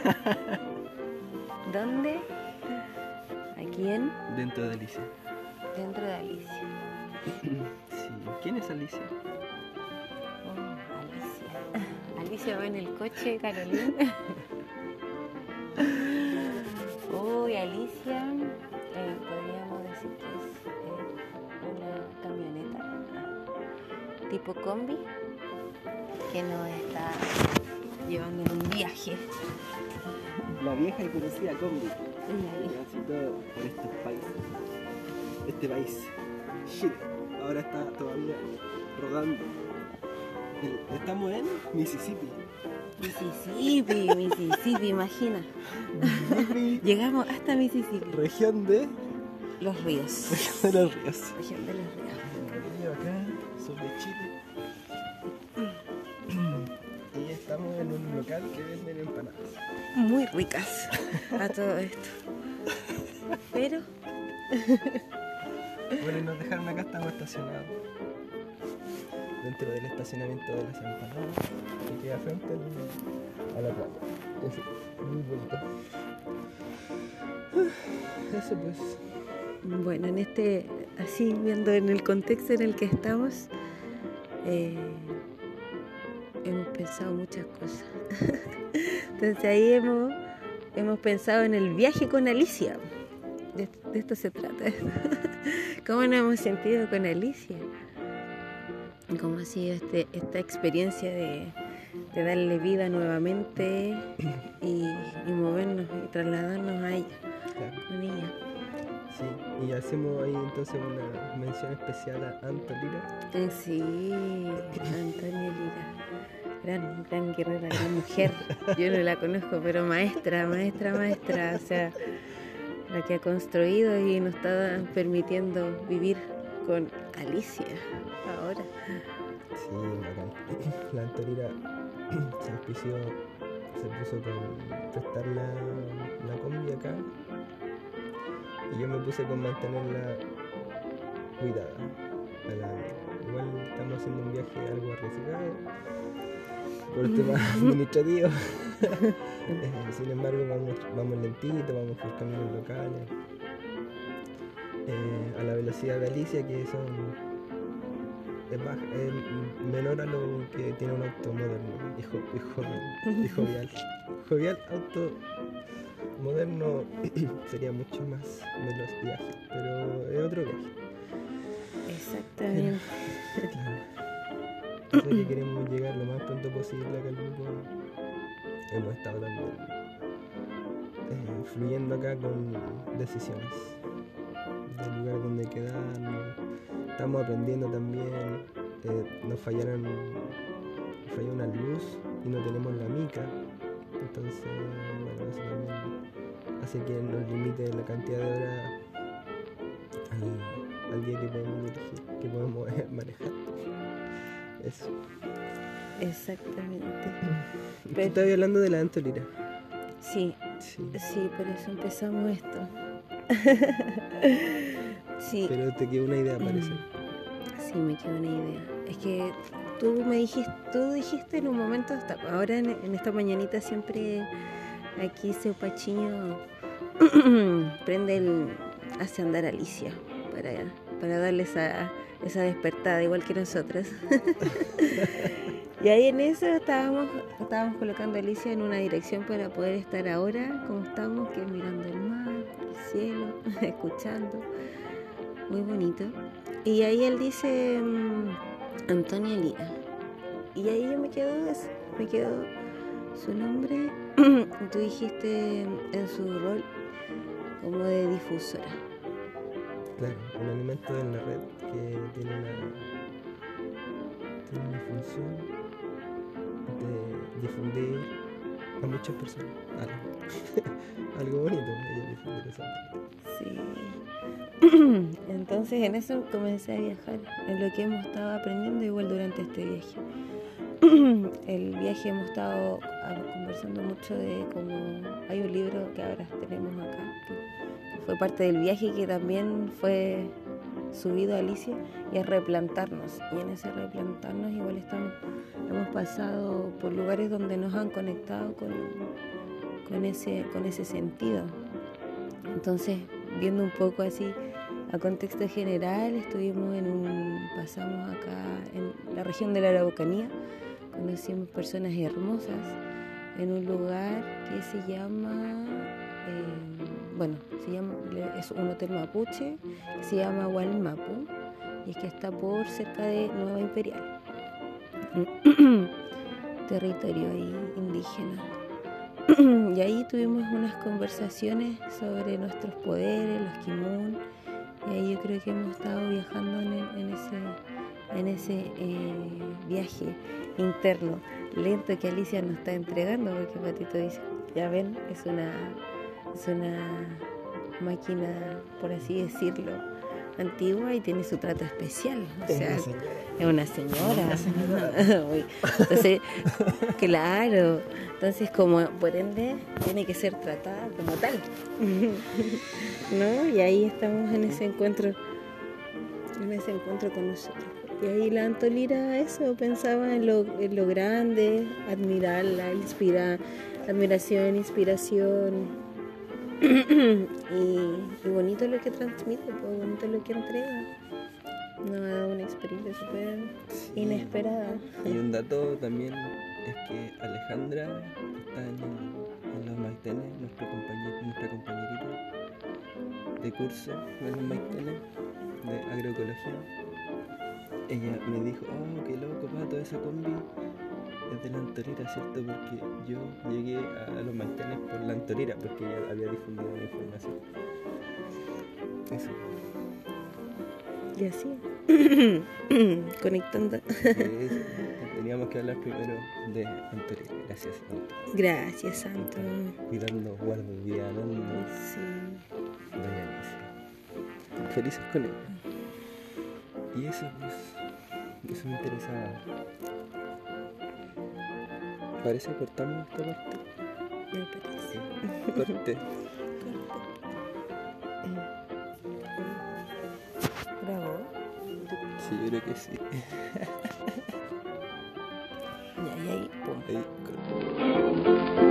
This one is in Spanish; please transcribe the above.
¿Dónde? ¿A quién? Dentro de Alicia. Dentro de Alicia. Sí. ¿Quién es Alicia? Oh, Alicia. Alicia va en el coche, Carolina. Uy, Alicia, eh, podríamos decir que es eh, una camioneta tipo combi que nos está llevando en un viaje. La vieja y conocida combi. Transitó por estos países. Este país, Chile, ahora está todavía rodando. Estamos en Mississippi. Mississippi, Mississippi, imagina. Llegamos hasta Mississippi. región de, Los ríos. región de los ríos. Región de los ríos. Río acá, de Chile. Estamos en un local que venden empanadas. Muy ricas a todo esto. Pero Bueno, y nos dejaron acá, estamos estacionados. Dentro del estacionamiento de las empanadas, que queda frente al- a la playa. Así, muy bonito. Eso pues. bueno, en este, así viendo en el contexto en el que estamos, eh, pensado muchas cosas. Entonces ahí hemos, hemos pensado en el viaje con Alicia. De, de esto se trata. ¿Cómo nos hemos sentido con Alicia? ¿Cómo ha sido este, esta experiencia de, de darle vida nuevamente y, y movernos y trasladarnos a ella, Claro, con ella? sí. Y hacemos ahí entonces una mención especial a Anto Lira. Eh, Sí, Antonia Lira. Gran, gran guerrera, gran mujer. Yo no la conozco, pero maestra, maestra, maestra. O sea, la que ha construido y nos está permitiendo vivir con Alicia ahora. Sí. La Anto Lira se auspició, se puso con prestar la, la combi acá. Y yo me puse con mantenerla cuidada. igual estamos haciendo un viaje algo arriesgado por temas administrativos. Sin embargo, vamos, vamos lentito, vamos por caminos locales. eh, a la velocidad de Alicia, que son es, baja, es menor a lo que tiene un auto moderno y, jo- y joven y jovial. Jovial auto moderno sería mucho más veloz ágil, pero es otro viaje. Exactamente. Así que queremos llegar lo más pronto posible acá al grupo. Hemos estado también eh, fluyendo acá con decisiones del lugar donde quedarnos. Estamos aprendiendo también. eh, nos fallaron, falló una luz y no tenemos la mica. Entonces, bueno, eso también hace que nos limite la cantidad de horas al, día que podemos dirigir, que podemos manejar. Eso. Exactamente. Pero- estabas hablando de la Antolira. Sí, Sí. sí, por eso empezamos esto. sí. Pero te quedó una idea, parece. Sí, me quedó una idea. Es que tú me dijiste, tú dijiste en un momento, hasta ahora en, en esta mañanita siempre aquí Seupachiño prende el, hace andar a Alicia para, para darle esa, esa despertada, igual que nosotros. y ahí en eso estábamos, estábamos colocando a Alicia en una dirección para poder estar ahora como estamos, que mirando el mar, el cielo, escuchando. Muy bonito. Y ahí él dice mm, Antonia Lira. Y ahí yo me quedo, me quedo su nombre. Tú dijiste en su rol como de difusora. Un alimento en la red que tiene una, tiene una función de difundir a muchas personas algo, algo bonito, Sí. Entonces en eso comencé a viajar, en lo que hemos estado aprendiendo igual durante este viaje. El viaje hemos estado ah, conversando mucho de cómo hay un libro que ahora tenemos acá, fue parte del viaje que también fue subido a Alicia, y es replantarnos. Y en ese replantarnos igual estamos, hemos pasado por lugares donde nos han conectado con, con ese, con ese sentido. Entonces, viendo un poco así a contexto general, estuvimos en un, pasamos acá en la región de la Araucanía, conocimos personas hermosas en un lugar que se llama, eh, bueno, se llama, es un hotel mapuche se llama Hualmapu y es que está por cerca de Nueva Imperial, territorio indígena. y ahí tuvimos unas conversaciones sobre nuestros poderes, los kimun, y ahí yo creo que hemos estado viajando en, ese, en ese eh, viaje interno, lento que Alicia nos está entregando, porque Patito dice, ya ven, es una, es una máquina, por así decirlo, antigua y tiene su trato especial. O sea, es una señora. Entonces, claro. Entonces, como por ende, tiene que ser tratada como tal. ¿No? Y ahí estamos en ese encuentro, en ese encuentro con nosotros. Y ahí la Antolira eso, pensaba en lo, en lo grande, admirarla, inspirar, admiración, inspiración, y, bonito lo que transmite, pues, bonito lo que entrega. Nos ha dado una experiencia súper inesperada. Y un dato también es que Alejandra está en, los maitenes, nuestra, compañera, nuestra compañerita de curso de los maitenes de agroecología. Ella me dijo, oh, qué loco, toda esa combi es de la Antorira, ¿cierto? Porque yo llegué a los maitenes por la Antorira, porque ella había difundido la información. Eso. Y así, conectando. teníamos que hablar primero de Antorira. Gracias, Santo. Gracias, Santo. Cuidando, guardiando. Sí. Doña. Felices con ella. Y eso, pues, eso me interesaba Parece cortamos esta parte. Me parece. Corte. ¿Bravo? Sí, yo creo que sí. y ahí, pum. Ahí, corte.